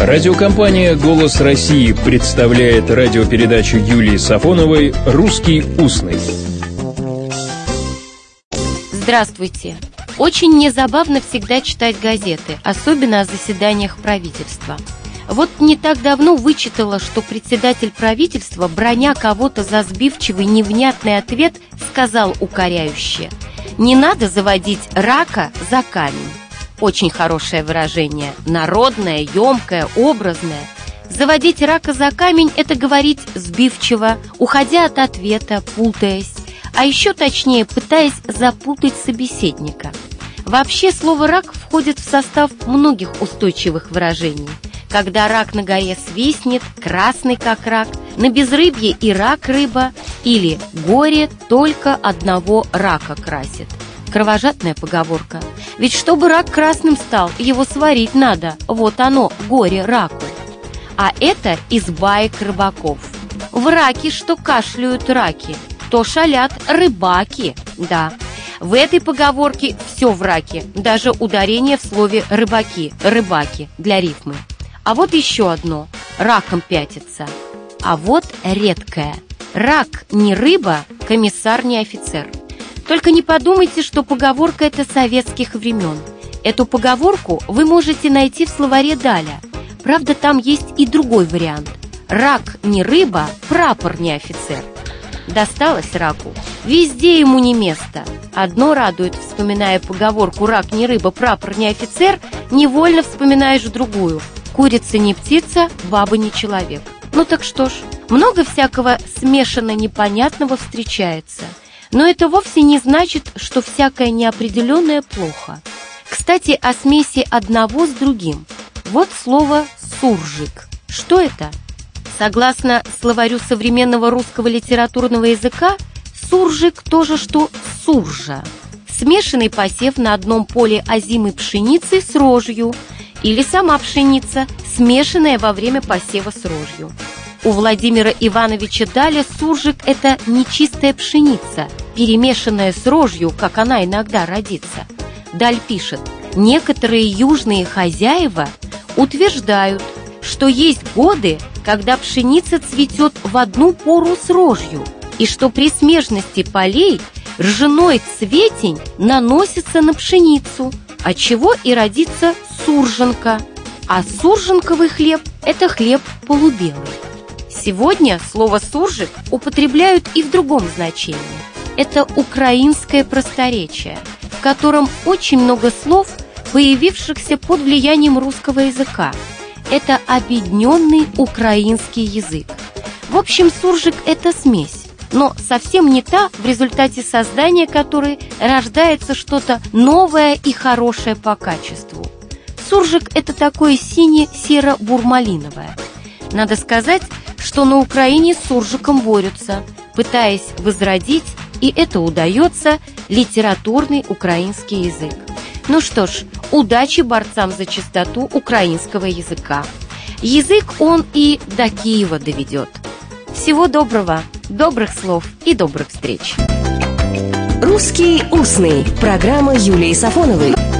Радиокомпания «Голос России» представляет радиопередачу Юлии Сафоновой «Русский устный». Здравствуйте! Очень незабавно всегда читать газеты, особенно о заседаниях правительства. Вот не так давно вычитала, что председатель правительства, броня кого-то за сбивчивый невнятный ответ, сказал укоряюще «Не надо заводить рака за камень». Очень хорошее выражение, народное, емкое, образное. Заводить рака за камень – это говорить сбивчиво, уходя от ответа, путаясь, а еще точнее, пытаясь запутать собеседника. Вообще слово «рак» входит в состав многих устойчивых выражений. Когда рак на горе свистнет, красный как рак, на безрыбье и рак рыба, или горе только одного рака красит. Кровожадная поговорка. Ведь чтобы рак красным стал, его сварить надо. Вот оно, горе раку. А это из баек рыбаков. В раке, что кашляют раки, то шалят рыбаки, да. В этой поговорке все в раке, даже ударение в слове «рыбаки», «рыбаки» для рифмы. А вот еще одно – раком пятится. А вот редкое. Рак не рыба, комиссар не офицер – только не подумайте, что поговорка это советских времен. Эту поговорку вы можете найти в словаре Даля. Правда, там есть и другой вариант. Рак не рыба, прапор не офицер. Досталось раку. Везде ему не место. Одно радует, вспоминая поговорку «рак не рыба, прапор не офицер», невольно вспоминаешь другую. Курица не птица, баба не человек. Ну так что ж, много всякого смешанно непонятного встречается – но это вовсе не значит, что всякое неопределенное плохо. Кстати, о смеси одного с другим. Вот слово «суржик». Что это? Согласно словарю современного русского литературного языка, суржик тоже что суржа. Смешанный посев на одном поле озимой пшеницы с рожью или сама пшеница, смешанная во время посева с рожью. У Владимира Ивановича Даля суржик – это нечистая пшеница, перемешанная с рожью, как она иногда родится. Даль пишет, некоторые южные хозяева утверждают, что есть годы, когда пшеница цветет в одну пору с рожью, и что при смежности полей ржаной цветень наносится на пшеницу, от чего и родится сурженка. А сурженковый хлеб – это хлеб полубелый. Сегодня слово «суржик» употребляют и в другом значении. Это украинское просторечие, в котором очень много слов, появившихся под влиянием русского языка. Это объединенный украинский язык. В общем, суржик – это смесь, но совсем не та, в результате создания которой рождается что-то новое и хорошее по качеству. Суржик – это такое сине-серо-бурмалиновое. Надо сказать, что на Украине с суржиком борются, пытаясь возродить, и это удается, литературный украинский язык. Ну что ж, удачи борцам за чистоту украинского языка. Язык он и до Киева доведет. Всего доброго, добрых слов и добрых встреч. «Русский устный» – программа Юлии Сафоновой –